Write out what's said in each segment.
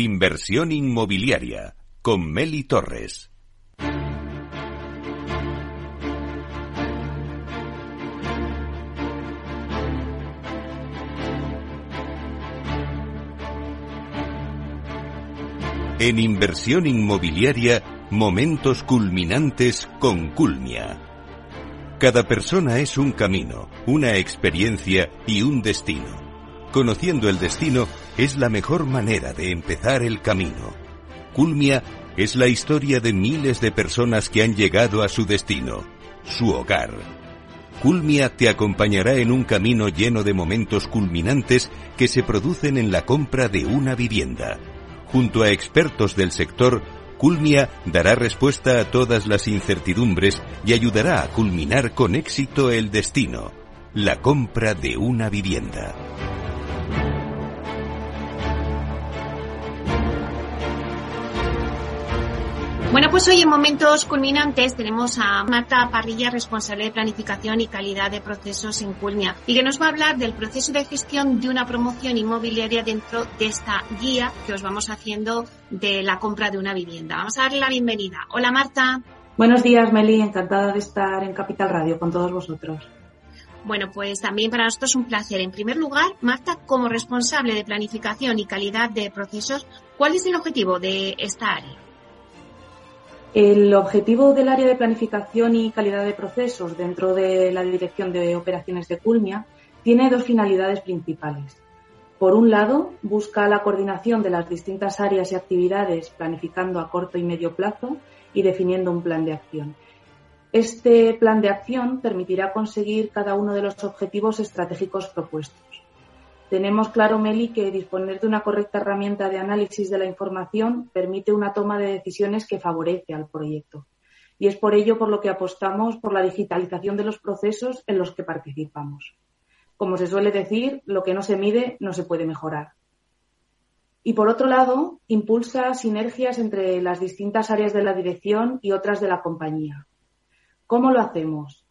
Inversión inmobiliaria con Meli Torres. En inversión inmobiliaria, momentos culminantes con Culmia. Cada persona es un camino, una experiencia y un destino. Conociendo el destino es la mejor manera de empezar el camino. Culmia es la historia de miles de personas que han llegado a su destino, su hogar. Culmia te acompañará en un camino lleno de momentos culminantes que se producen en la compra de una vivienda. Junto a expertos del sector, Culmia dará respuesta a todas las incertidumbres y ayudará a culminar con éxito el destino, la compra de una vivienda. Bueno, pues hoy en Momentos Culminantes tenemos a Marta Parrilla, responsable de planificación y calidad de procesos en Culmia, y que nos va a hablar del proceso de gestión de una promoción inmobiliaria dentro de esta guía que os vamos haciendo de la compra de una vivienda. Vamos a darle la bienvenida. Hola Marta. Buenos días, Meli. Encantada de estar en Capital Radio con todos vosotros. Bueno, pues también para nosotros es un placer. En primer lugar, Marta, como responsable de planificación y calidad de procesos, ¿cuál es el objetivo de esta área? El objetivo del área de planificación y calidad de procesos dentro de la Dirección de Operaciones de Culmia tiene dos finalidades principales. Por un lado, busca la coordinación de las distintas áreas y actividades planificando a corto y medio plazo y definiendo un plan de acción. Este plan de acción permitirá conseguir cada uno de los objetivos estratégicos propuestos. Tenemos claro, Meli, que disponer de una correcta herramienta de análisis de la información permite una toma de decisiones que favorece al proyecto. Y es por ello por lo que apostamos por la digitalización de los procesos en los que participamos. Como se suele decir, lo que no se mide no se puede mejorar. Y por otro lado, impulsa sinergias entre las distintas áreas de la dirección y otras de la compañía. ¿Cómo lo hacemos?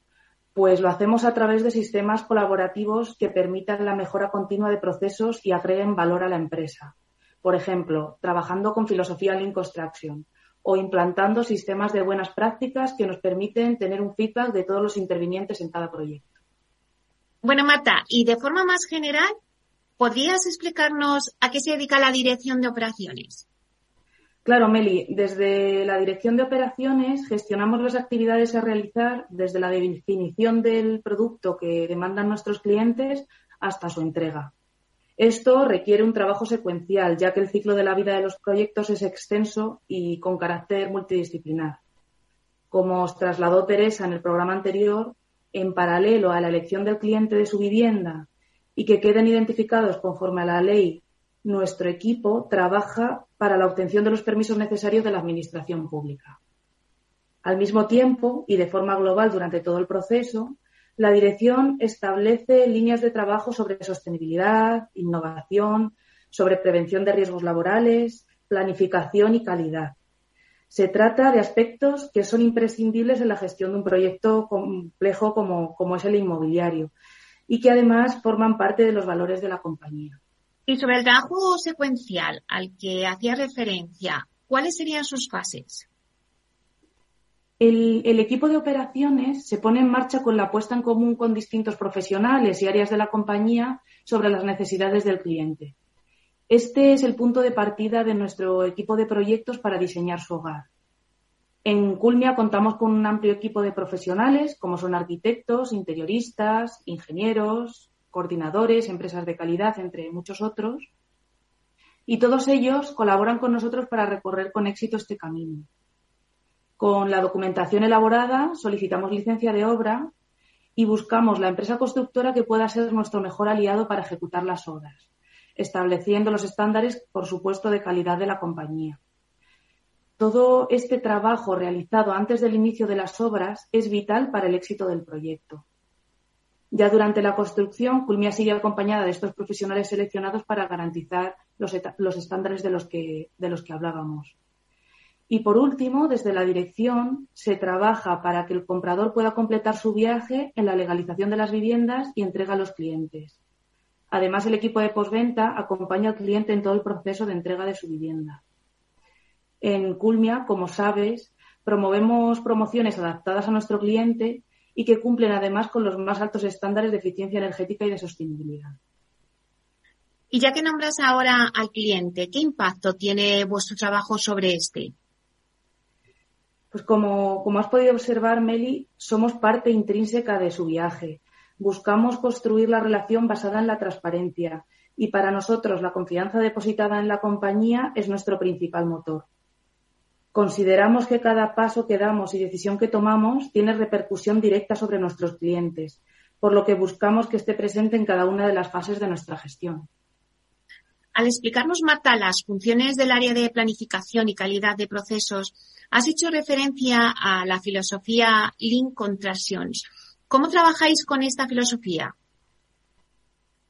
Pues lo hacemos a través de sistemas colaborativos que permitan la mejora continua de procesos y agreguen valor a la empresa. Por ejemplo, trabajando con filosofía Lean Construction o implantando sistemas de buenas prácticas que nos permiten tener un feedback de todos los intervinientes en cada proyecto. Bueno, Marta, y de forma más general, ¿podrías explicarnos a qué se dedica la dirección de operaciones? Claro, Meli, desde la dirección de operaciones gestionamos las actividades a realizar desde la definición del producto que demandan nuestros clientes hasta su entrega. Esto requiere un trabajo secuencial, ya que el ciclo de la vida de los proyectos es extenso y con carácter multidisciplinar. Como os trasladó Teresa en el programa anterior, en paralelo a la elección del cliente de su vivienda y que queden identificados conforme a la ley nuestro equipo trabaja para la obtención de los permisos necesarios de la Administración Pública. Al mismo tiempo, y de forma global durante todo el proceso, la Dirección establece líneas de trabajo sobre sostenibilidad, innovación, sobre prevención de riesgos laborales, planificación y calidad. Se trata de aspectos que son imprescindibles en la gestión de un proyecto complejo como, es el inmobiliario y que además forman parte de los valores de la compañía. Y sobre el trabajo secuencial al que hacía referencia, ¿cuáles serían sus fases? El, el, equipo de operaciones se pone en marcha con la puesta en común con distintos profesionales y áreas de la compañía sobre las necesidades del cliente. Este es el punto de partida de nuestro equipo de proyectos para diseñar su hogar. En Culmia contamos con un amplio equipo de profesionales, como son arquitectos, interioristas, ingenieros, coordinadores, empresas de calidad, entre muchos otros. Y todos ellos colaboran con nosotros para recorrer con éxito este camino. Con la documentación elaborada solicitamos licencia de obra y buscamos la empresa constructora que pueda ser nuestro mejor aliado para ejecutar las obras, estableciendo los estándares, por supuesto, de calidad de la compañía. Todo este trabajo realizado antes del inicio de las obras es vital para el éxito del proyecto. Ya durante la construcción, Culmia sigue acompañada de estos profesionales seleccionados para garantizar los, estándares de los, que, de los que hablábamos. Y por último, desde la dirección se trabaja para que el comprador pueda completar su viaje en la legalización de las viviendas y entrega a los clientes. Además, el equipo de postventa acompaña al cliente en todo el proceso de entrega de su vivienda. En Culmia, como sabes, promovemos promociones adaptadas a nuestro cliente y que cumplen además con los más altos estándares de eficiencia energética y de sostenibilidad. Y ya que nombras ahora al cliente, ¿qué impacto tiene vuestro trabajo sobre este? Pues como, como has podido observar, Meli, somos parte intrínseca de su viaje. Buscamos construir la relación basada en la transparencia y para nosotros la confianza depositada en la compañía es nuestro principal motor. Consideramos que cada paso que damos y decisión que tomamos tiene repercusión directa sobre nuestros clientes, por lo que buscamos que esté presente en cada una de las fases de nuestra gestión. Al explicarnos, Marta, las funciones del área de planificación y calidad de procesos, has hecho referencia a la filosofía Lean Contractions. ¿Cómo trabajáis con esta filosofía?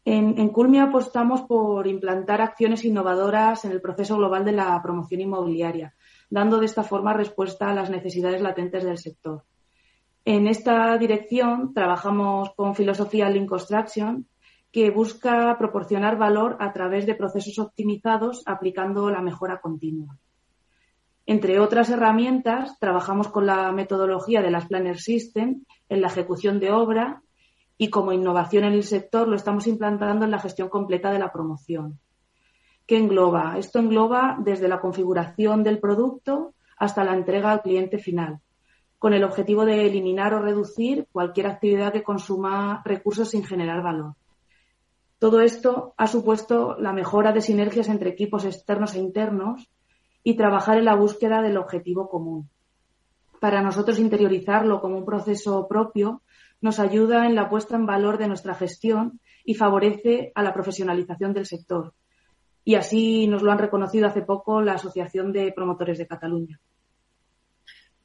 En, en, Culmia apostamos por implantar acciones innovadoras en el proceso global de la promoción inmobiliaria, dando de esta forma respuesta a las necesidades latentes del sector. En esta dirección trabajamos con filosofía Lean Construction, que busca proporcionar valor a través de procesos optimizados aplicando la mejora continua. Entre otras herramientas, trabajamos con la metodología de las Planner System en la ejecución de obra y como innovación en el sector lo estamos implantando en la gestión completa de la promoción. ¿Qué engloba? Esto engloba desde la configuración del producto hasta la entrega al cliente final, con el objetivo de eliminar o reducir cualquier actividad que consuma recursos sin generar valor. Todo esto ha supuesto la mejora de sinergias entre equipos externos e internos y trabajar en la búsqueda del objetivo común. Para nosotros interiorizarlo como un proceso propio nos ayuda en la puesta en valor de nuestra gestión y favorece a la profesionalización del sector. Y así nos lo han reconocido hace poco la Asociación de Promotores de Cataluña.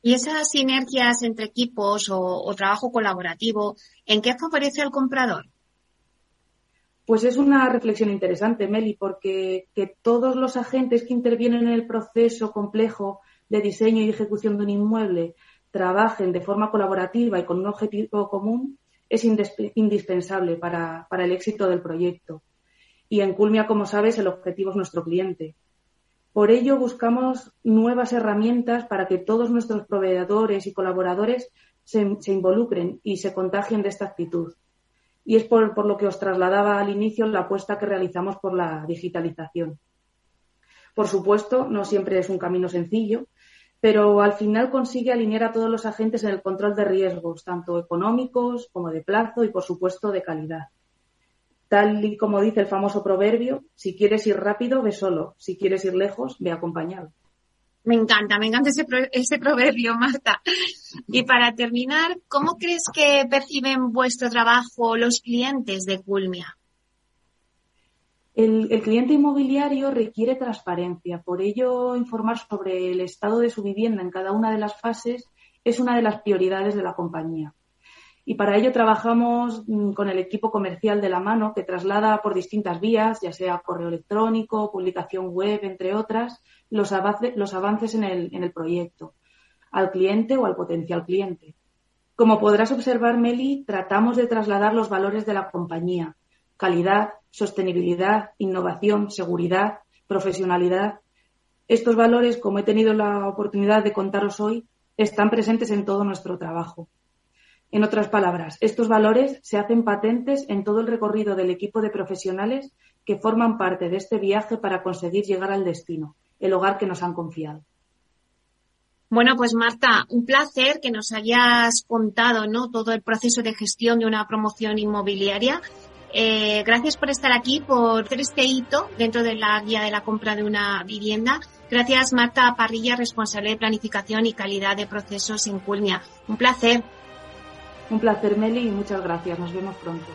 ¿Y esas sinergias entre equipos o, o trabajo colaborativo, en qué favorece al comprador? Pues es una reflexión interesante, Meli, porque que todos los agentes que intervienen en el proceso complejo de diseño y ejecución de un inmueble trabajen de forma colaborativa y con un objetivo común es indispensable para, para el éxito del proyecto. Y en Culmia, como sabes, el objetivo es nuestro cliente. Por ello, buscamos nuevas herramientas para que todos nuestros proveedores y colaboradores se, se involucren y se contagien de esta actitud y es por, lo que os trasladaba al inicio la apuesta que realizamos por la digitalización. Por supuesto, no siempre es un camino sencillo, pero al final consigue alinear a todos los agentes en el control de riesgos, tanto económicos como de plazo y, por supuesto, de calidad. Tal y como dice el famoso proverbio, si quieres ir rápido, ve solo, si quieres ir lejos, ve acompañado. Me encanta, me encanta ese, ese proverbio, Marta. Y para terminar, ¿cómo crees que perciben vuestro trabajo los clientes de Culmia? El, el, cliente inmobiliario requiere transparencia, por ello informar sobre el estado de su vivienda en cada una de las fases es una de las prioridades de la compañía. Y para ello trabajamos mm, con el equipo comercial de la mano que traslada por distintas vías, ya sea correo electrónico, publicación web, entre otras, los, avances en el, en el proyecto, al cliente o al potencial cliente. Como podrás observar, Meli, tratamos de trasladar los valores de la compañía, calidad, sostenibilidad, innovación, seguridad, profesionalidad. Estos valores, como he tenido la oportunidad de contaros hoy, están presentes en todo nuestro trabajo. En otras palabras, estos valores se hacen patentes en todo el recorrido del equipo de profesionales que forman parte de este viaje para conseguir llegar al destino, el hogar que nos han confiado. Bueno, pues Marta, un placer que nos hayas contado ¿no? todo el proceso de gestión de una promoción inmobiliaria. Eh, gracias por estar aquí, por hacer este hito dentro de la guía de la compra de una vivienda. Gracias, Marta Parrilla, responsable de planificación y calidad de procesos en Culmia. Un placer. Un placer, Meli, y muchas gracias. Nos vemos pronto.